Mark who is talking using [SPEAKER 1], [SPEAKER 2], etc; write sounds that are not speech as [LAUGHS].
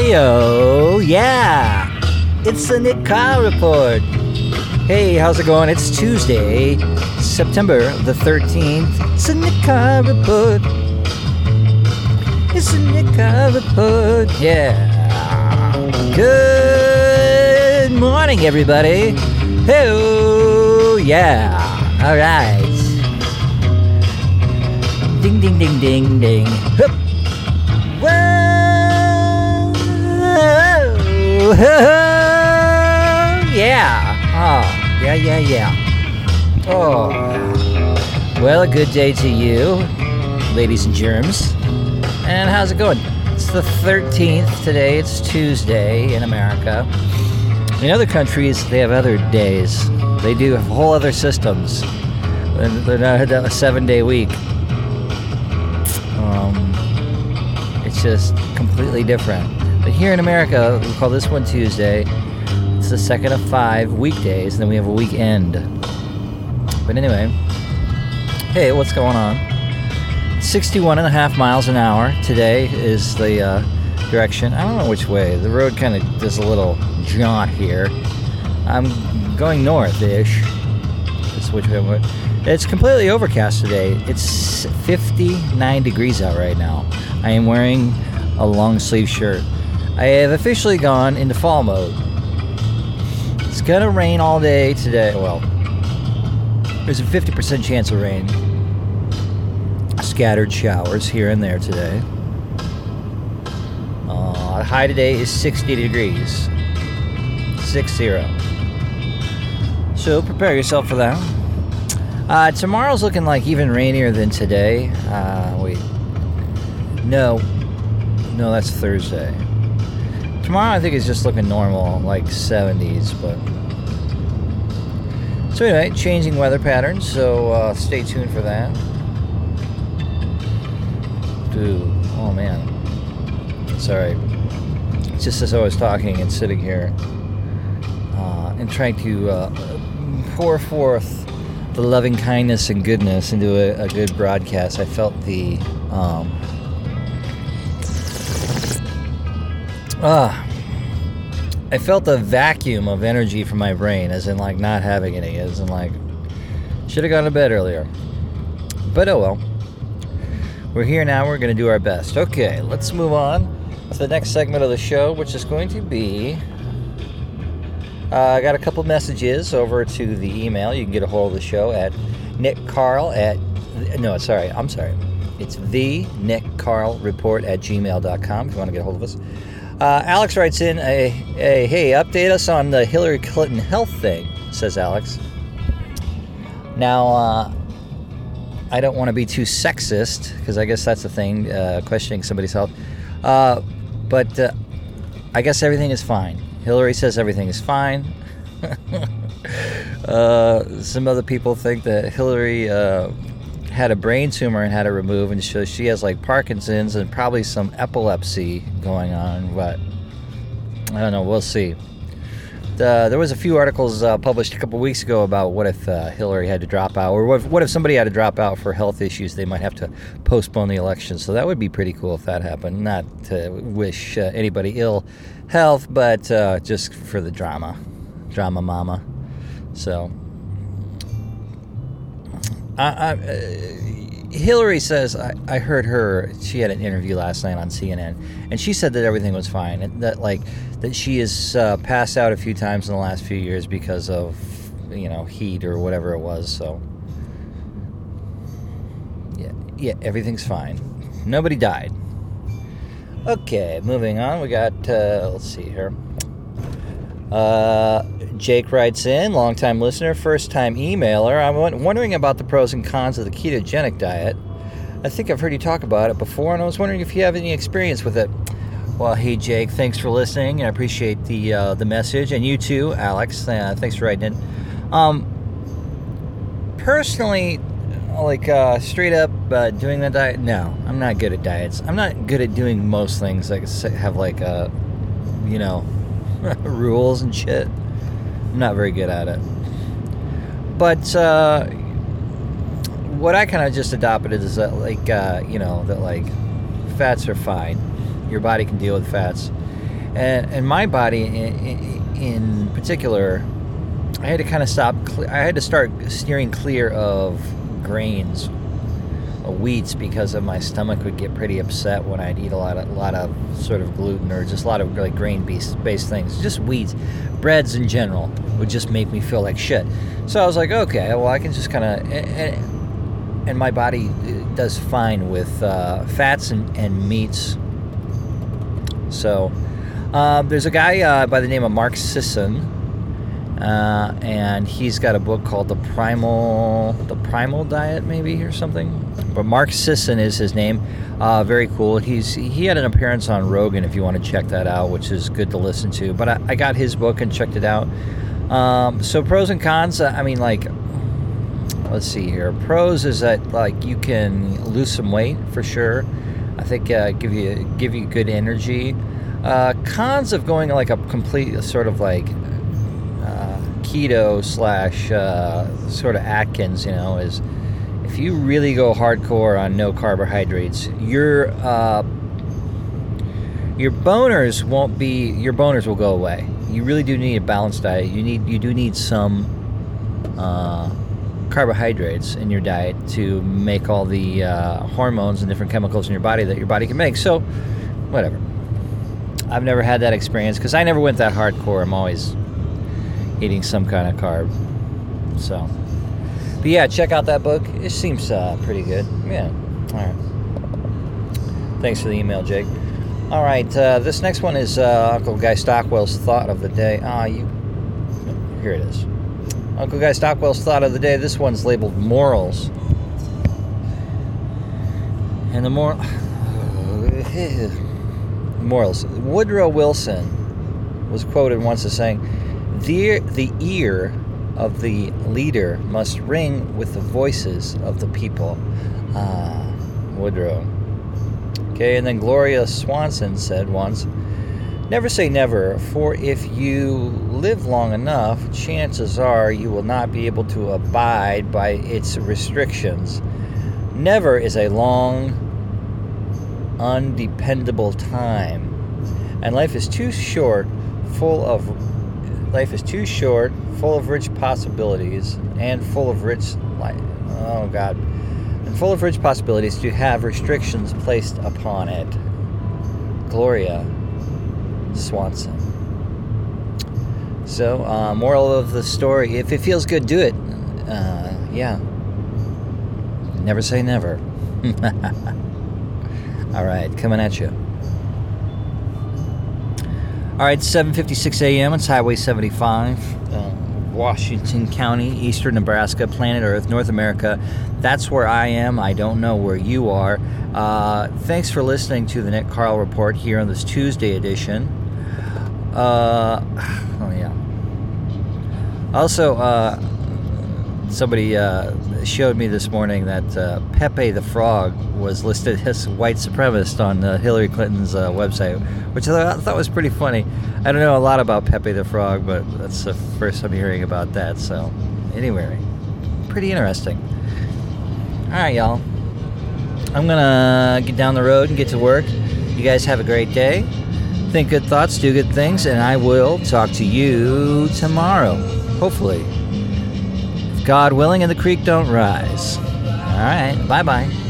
[SPEAKER 1] Heyo, yeah. It's the Nick Kyle Report. Hey, how's it going? It's Tuesday, September the 13th. It's the Nick Kyle Report. It's the Nick Kyle Report. Yeah. Good morning, everybody. Heyo, yeah. All right. Ding, ding, ding, ding, ding. Hup. [LAUGHS] yeah. Oh, yeah, yeah, yeah. Oh. Well, a good day to you, ladies and germs. And how's it going? It's the 13th today. It's Tuesday in America. In other countries, they have other days. They do have whole other systems. They're not a seven day week. Um, it's just completely different. Here in America, we call this one Tuesday. It's the second of five weekdays, and then we have a weekend. But anyway, hey, what's going on? 61 and a half miles an hour today is the uh, direction. I don't know which way. The road kind of does a little jaunt here. I'm going north-ish. That's which way. It's completely overcast today. It's 59 degrees out right now. I am wearing a long sleeve shirt. I have officially gone into fall mode. It's gonna rain all day today. Well, there's a 50% chance of rain. Scattered showers here and there today. Uh, high today is 60 degrees. 6 0. So prepare yourself for that. Uh, tomorrow's looking like even rainier than today. Uh, wait. No. No, that's Thursday. Tomorrow I think it's just looking normal, like 70s, but. So, anyway, changing weather patterns, so uh, stay tuned for that. Dude, oh man. Sorry. It's just as I was talking and sitting here uh, and trying to uh, pour forth the loving kindness and goodness into a, a good broadcast, I felt the. Um, ah. I felt the vacuum of energy from my brain, as in, like, not having any, as in, like, should have gone to bed earlier. But oh well. We're here now, we're to do our best. Okay, let's move on to the next segment of the show, which is going to be. Uh, I got a couple messages over to the email. You can get a hold of the show at Nick Carl at. No, sorry, I'm sorry. It's the Nick Carl Report at gmail.com if you want to get a hold of us. Uh, Alex writes in a, a hey, update us on the Hillary Clinton health thing, says Alex. Now, uh, I don't want to be too sexist because I guess that's the thing, uh, questioning somebody's health. Uh, but uh, I guess everything is fine. Hillary says everything is fine. [LAUGHS] uh, some other people think that Hillary had a brain tumor and had it removed, and so she has like Parkinson's and probably some epilepsy going on. But I don't know. We'll see. Uh, there was a few articles uh, published a couple weeks ago about what if uh, Hillary had to drop out, or what if, what if somebody had to drop out for health issues? They might have to postpone the election. So that would be pretty cool if that happened. Not to wish uh, anybody ill health, but uh, just for the drama, drama mama. So, I, uh, Hillary says I, I heard her. She had an interview last night on CNN, and she said that everything was fine, and that like that she has uh, passed out a few times in the last few years because of you know heat or whatever it was. So, yeah, yeah, everything's fine. Nobody died. Okay, moving on. We got uh, let's see here. Uh, Jake writes in, longtime listener, first time emailer. I'm wondering about the pros and cons of the ketogenic diet. I think I've heard you talk about it before, and I was wondering if you have any experience with it. Well, hey Jake, thanks for listening. And I appreciate the uh, the message, and you too, Alex. Uh, thanks for writing in. Um, personally, like uh, straight up uh, doing the diet, no, I'm not good at diets. I'm not good at doing most things. Like have like uh, you know, [LAUGHS] rules and shit. I'm not very good at it. But uh, what I kind of just adopted is that, like, uh, you know, that like fats are fine. Your body can deal with fats. and, and my body in, in particular, I had to kind of stop. I had to start steering clear of grains, wheats, because of my stomach would get pretty upset when I'd eat a lot of a lot of sort of gluten or just a lot of like grain based things. Just wheats, breads in general would just make me feel like shit. So I was like, okay, well I can just kind of. And, and, my body uh, does fine with uh, fats and, and meats. So uh, there's a guy uh, by the name of Mark Sisson, uh, and he's got a book called the Primal the Primal Diet, maybe or something. But Mark Sisson is his name. Uh, very cool. He's he had an appearance on Rogan if you want to check that out, which is good to listen to. But I, I got his book and checked it out. Um, so pros and cons. Uh, I mean, like, let's see here. Pros is that like you can lose some weight for sure. I think uh, give you give you good energy. Uh, cons of going like a complete sort of like keto slash uh, sort of Atkins, you know, is if you really go hardcore on no carbohydrates, your uh, your boners won't be your boners will go away. You really do need a balanced diet. You need you do need some uh, carbohydrates in your diet to make all the uh, hormones and different chemicals in your body that your body can make. So, whatever. I've never had that experience because I never went that hardcore. I'm always eating some kind of carb. So, but yeah, check out that book. It seems uh, pretty good. Yeah. All right. Thanks for the email, Jake. All right. Uh, this next one is uh, Uncle Guy Stockwell's thought of the day. Ah, you. Here it is. Uncle Guy Stockwell's thought of the day. This one's labeled morals. And the more [SIGHS] morals. Woodrow Wilson was quoted once as saying, "The the ear of the leader must ring with the voices of the people." Ah, Woodrow. Okay, and then Gloria Swanson said once, "Never say never, for if you live long enough, chances are you will not be able to abide by its restrictions. Never is a long undependable time. And life is too short, full of life is too short, full of rich possibilities, and full of rich life. Oh God, and full of rich possibilities to have restrictions placed upon it. Gloria Swanson. So, uh, moral of the story: if it feels good, do it. Uh, yeah. Never say never. [LAUGHS] All right, coming at you. All right, 7:56 a.m. It's Highway 75, uh, Washington County, Eastern Nebraska, planet Earth, North America. That's where I am. I don't know where you are. Uh, thanks for listening to the Nick Carl Report here on this Tuesday edition. Uh, [SIGHS] oh yeah. Also, uh, somebody uh, showed me this morning that uh, Pepe the Frog was listed [LAUGHS] as white supremacist on uh, Hillary Clinton's uh, website, which I thought was pretty funny. I don't know a lot about Pepe the Frog, but that's the first I'm hearing about that. So, anyway, pretty interesting. All right, y'all. I'm gonna get down the road and get to work. You guys have a great day. Think good thoughts, do good things, and I will talk to you tomorrow. Hopefully. God willing, and the creek don't rise. All right. Bye bye.